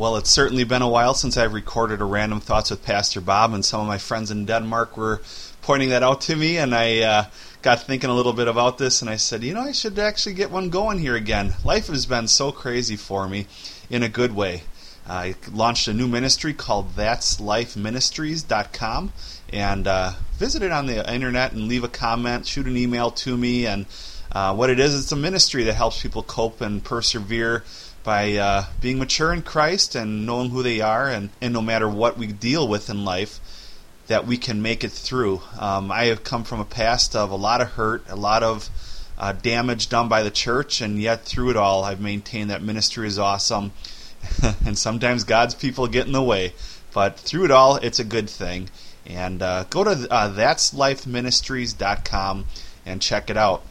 Well, it's certainly been a while since I've recorded a Random Thoughts with Pastor Bob, and some of my friends in Denmark were pointing that out to me, and I uh, got thinking a little bit about this, and I said, you know, I should actually get one going here again. Life has been so crazy for me in a good way. I launched a new ministry called That's Life Ministries.com, and uh, visit it on the internet and leave a comment, shoot an email to me, and uh, what it is, it's a ministry that helps people cope and persevere by uh, being mature in Christ and knowing who they are, and, and no matter what we deal with in life, that we can make it through. Um, I have come from a past of a lot of hurt, a lot of uh, damage done by the church, and yet through it all, I've maintained that ministry is awesome. and sometimes God's people get in the way, but through it all, it's a good thing. And uh, go to uh, that'slifeministries.com and check it out.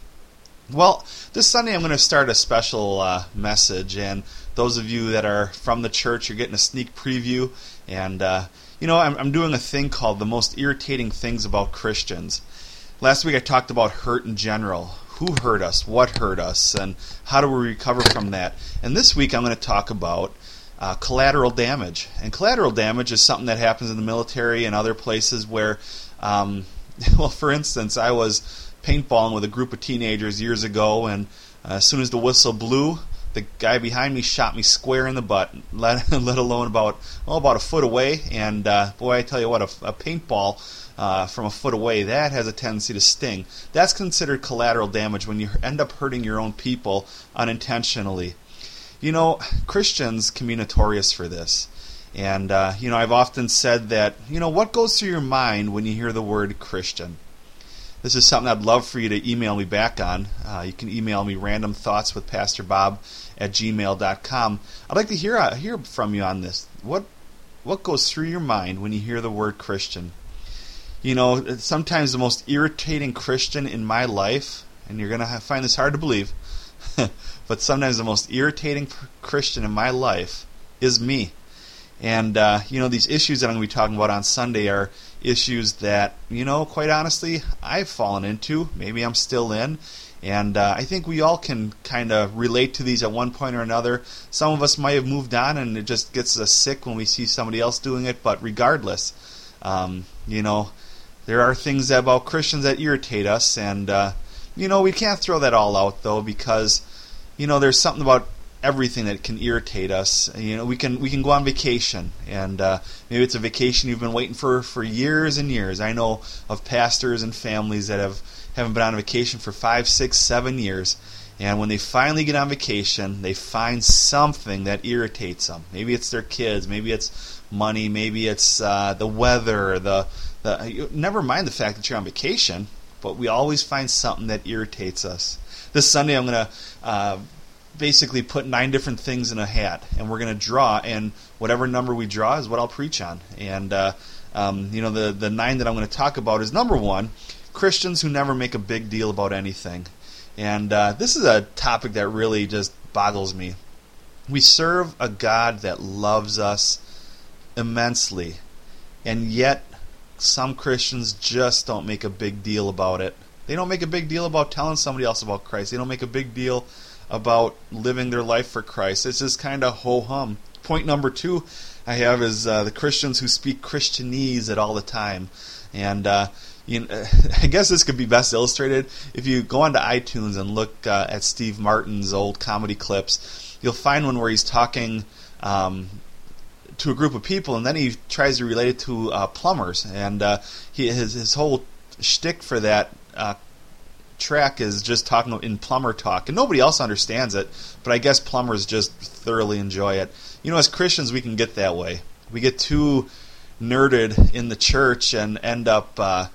Well, this Sunday I'm going to start a special uh, message, and those of you that are from the church, you're getting a sneak preview. And, uh, you know, I'm, I'm doing a thing called The Most Irritating Things About Christians. Last week I talked about hurt in general. Who hurt us? What hurt us? And how do we recover from that? And this week I'm going to talk about uh, collateral damage. And collateral damage is something that happens in the military and other places where, um, well, for instance, I was paintballing with a group of teenagers years ago, and uh, as soon as the whistle blew, the guy behind me shot me square in the butt, let, let alone about oh, about a foot away. And uh, boy, I tell you what, a, a paintball uh, from a foot away that has a tendency to sting. That's considered collateral damage when you end up hurting your own people unintentionally. You know, Christians can be notorious for this. And, uh, you know, I've often said that, you know, what goes through your mind when you hear the word Christian? This is something I'd love for you to email me back on. Uh, you can email me random thoughts with Pastor Bob at gmail.com. I'd like to hear uh, hear from you on this. What what goes through your mind when you hear the word Christian? You know, sometimes the most irritating Christian in my life, and you're going to find this hard to believe, but sometimes the most irritating Christian in my life is me. And, uh, you know, these issues that I'm going to be talking about on Sunday are issues that, you know, quite honestly, I've fallen into. Maybe I'm still in. And uh, I think we all can kind of relate to these at one point or another. Some of us might have moved on, and it just gets us sick when we see somebody else doing it. But regardless, um, you know, there are things about Christians that irritate us. And, uh, you know, we can't throw that all out, though, because, you know, there's something about everything that can irritate us. You know, we can we can go on vacation, and uh, maybe it's a vacation you've been waiting for for years and years. I know of pastors and families that have haven't been on vacation for five, six, seven years, and when they finally get on vacation, they find something that irritates them. Maybe it's their kids, maybe it's money, maybe it's uh, the weather. The the never mind the fact that you're on vacation, but we always find something that irritates us. This Sunday, I'm going to uh, basically put nine different things in a hat, and we're going to draw, and whatever number we draw is what I'll preach on. And uh, um, you know, the the nine that I'm going to talk about is number one: Christians who never make a big deal about anything. And uh, this is a topic that really just boggles me. We serve a God that loves us immensely, and yet some Christians just don't make a big deal about it. They don't make a big deal about telling somebody else about Christ. They don't make a big deal about living their life for Christ. It's just kind of ho hum. Point number two I have is uh, the Christians who speak Christianese at all the time. And uh, you I guess this could be best illustrated if you go onto iTunes and look uh, at Steve Martin's old comedy clips. You'll find one where he's talking um, to a group of people, and then he tries to relate it to uh, plumbers. And uh, he, his his whole shtick for that uh, track is just talking in plumber talk, and nobody else understands it. But I guess plumbers just thoroughly enjoy it. You know, as Christians, we can get that way. We get too nerded in the church and end up uh,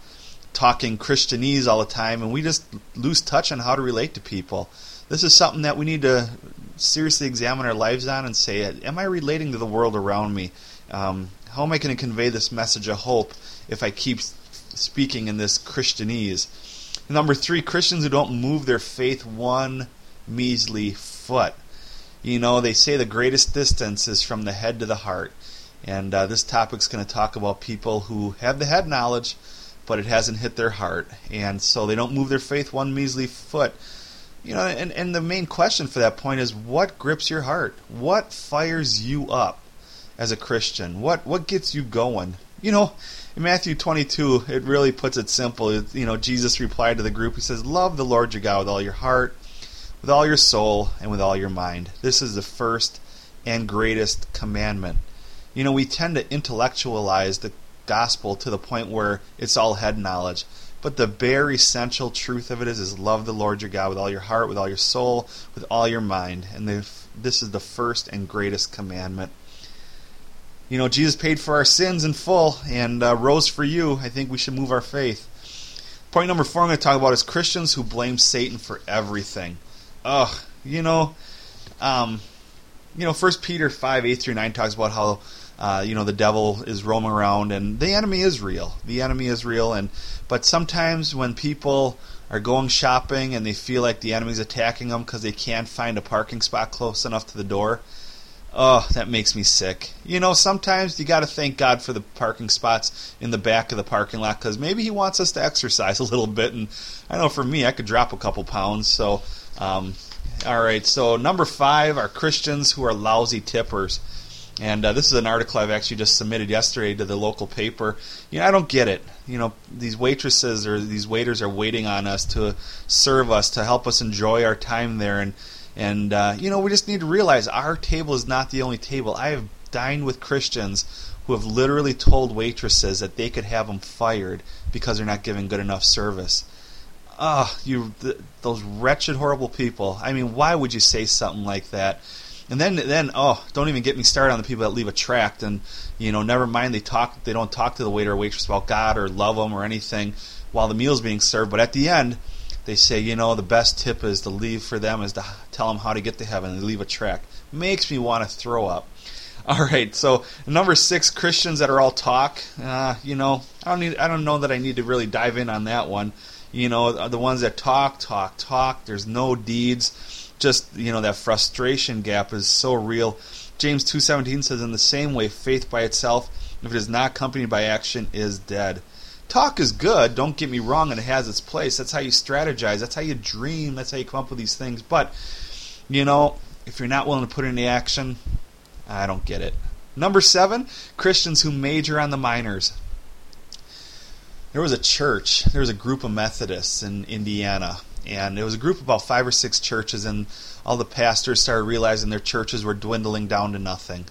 talking Christianese all the time, and we just lose touch on how to relate to people. This is something that we need to seriously examine our lives on and say, Am I relating to the world around me? Um, how am I going to convey this message of hope if I keep speaking in this Christianese? Number three, Christians who don't move their faith one measly foot. You know, they say the greatest distance is from the head to the heart. And uh, this topic's going to talk about people who have the head knowledge, but it hasn't hit their heart. And so they don't move their faith one measly foot. You know, and, and the main question for that point is what grips your heart? What fires you up? as a Christian? What what gets you going? You know, in Matthew 22, it really puts it simple. You know, Jesus replied to the group. He says, "Love the Lord your God with all your heart, with all your soul, and with all your mind. This is the first and greatest commandment." You know, we tend to intellectualize the gospel to the point where it's all head knowledge. But the bare essential truth of it is, is love the Lord your God with all your heart, with all your soul, with all your mind. And this is the first and greatest commandment. You know, Jesus paid for our sins in full and uh, rose for you. I think we should move our faith. Point number four I'm going to talk about is Christians who blame Satan for everything. Ugh, you know, um, you know, First Peter five eight through nine talks about how uh, you know the devil is roaming around and the enemy is real the enemy is real and but sometimes when people are going shopping and they feel like the enemy's attacking them because they can't find a parking spot close enough to the door oh that makes me sick you know sometimes you got to thank god for the parking spots in the back of the parking lot because maybe he wants us to exercise a little bit and i know for me i could drop a couple pounds so um, all right so number five are christians who are lousy tippers and uh, this is an article I've actually just submitted yesterday to the local paper. You know, I don't get it. You know, these waitresses or these waiters are waiting on us to serve us, to help us enjoy our time there, and and uh, you know, we just need to realize our table is not the only table. I have dined with Christians who have literally told waitresses that they could have them fired because they're not giving good enough service. Ah, oh, you th- those wretched, horrible people. I mean, why would you say something like that? And then, then, oh, don't even get me started on the people that leave a tract, and you know, never mind they talk, they don't talk to the waiter or waitress about God or love them or anything while the meal's being served. But at the end, they say, you know, the best tip is to leave for them is to tell them how to get to heaven. They leave a track. Makes me want to throw up. All right, so number six, Christians that are all talk. Uh, you know, I don't need, I don't know that I need to really dive in on that one. You know, the ones that talk, talk, talk. There's no deeds just you know that frustration gap is so real. James 2:17 says in the same way faith by itself if it is not accompanied by action is dead. Talk is good, don't get me wrong, and it has its place. That's how you strategize, that's how you dream, that's how you come up with these things. But you know, if you're not willing to put it into action, I don't get it. Number 7, Christians who major on the minors. There was a church, there was a group of Methodists in Indiana and it was a group of about five or six churches, and all the pastors started realizing their churches were dwindling down to nothing.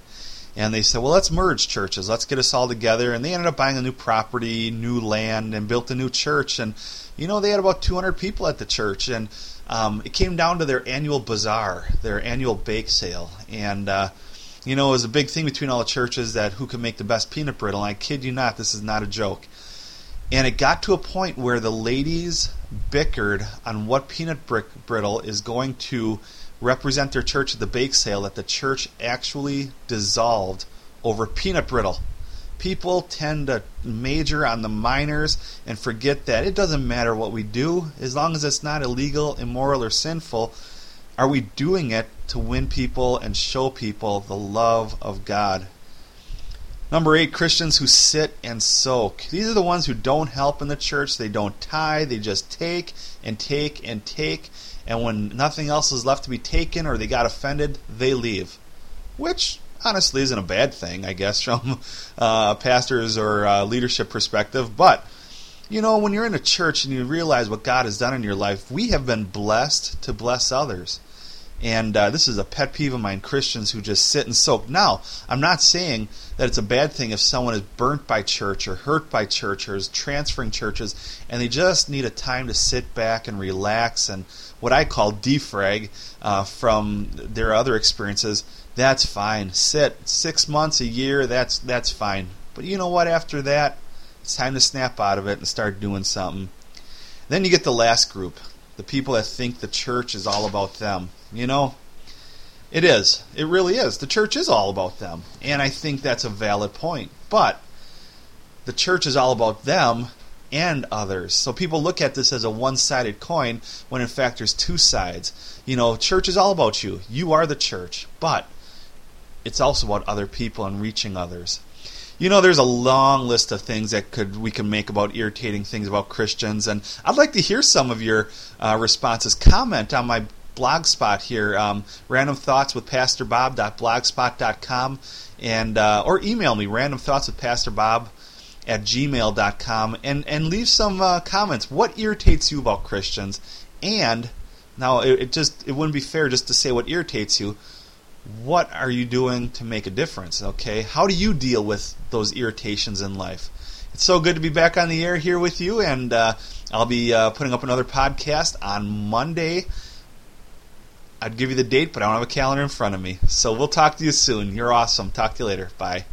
And they said, well, let's merge churches. Let's get us all together. And they ended up buying a new property, new land, and built a new church. And, you know, they had about 200 people at the church. And um, it came down to their annual bazaar, their annual bake sale. And, uh, you know, it was a big thing between all the churches that who could make the best peanut brittle. And I kid you not, this is not a joke. And it got to a point where the ladies bickered on what peanut brittle is going to represent their church at the bake sale that the church actually dissolved over peanut brittle. People tend to major on the minors and forget that it doesn't matter what we do as long as it's not illegal, immoral, or sinful. Are we doing it to win people and show people the love of God? Number eight, Christians who sit and soak. These are the ones who don't help in the church. They don't tithe. They just take and take and take. And when nothing else is left to be taken or they got offended, they leave. Which honestly isn't a bad thing, I guess, from uh, pastors or uh, leadership perspective. But you know, when you're in a church and you realize what God has done in your life, we have been blessed to bless others. And uh, this is a pet peeve of mine Christians who just sit and soak. Now, I'm not saying that it's a bad thing if someone is burnt by church or hurt by church or is transferring churches and they just need a time to sit back and relax and what I call defrag uh, from their other experiences. That's fine. Sit six months, a year. That's that's fine. But you know what? After that, it's time to snap out of it and start doing something. Then you get the last group, the people that think the church is all about them. You know, it is. It really is. The church is all about them. And I think that's a valid point. But the church is all about them and others. So people look at this as a one sided coin when in fact there's two sides. You know, church is all about you. You are the church. But it's also about other people and reaching others. You know, there's a long list of things that could we can make about irritating things about Christians, and I'd like to hear some of your uh, responses. Comment on my blogspot here, um, random thoughts with Pastor Bob.blogspot.com, and uh, or email me random thoughts with Pastor Bob at gmail.com and, and leave some uh, comments. What irritates you about Christians? And now it, it just it wouldn't be fair just to say what irritates you. What are you doing to make a difference? Okay, how do you deal with those irritations in life? It's so good to be back on the air here with you, and uh, I'll be uh, putting up another podcast on Monday. I'd give you the date, but I don't have a calendar in front of me. So we'll talk to you soon. You're awesome. Talk to you later. Bye.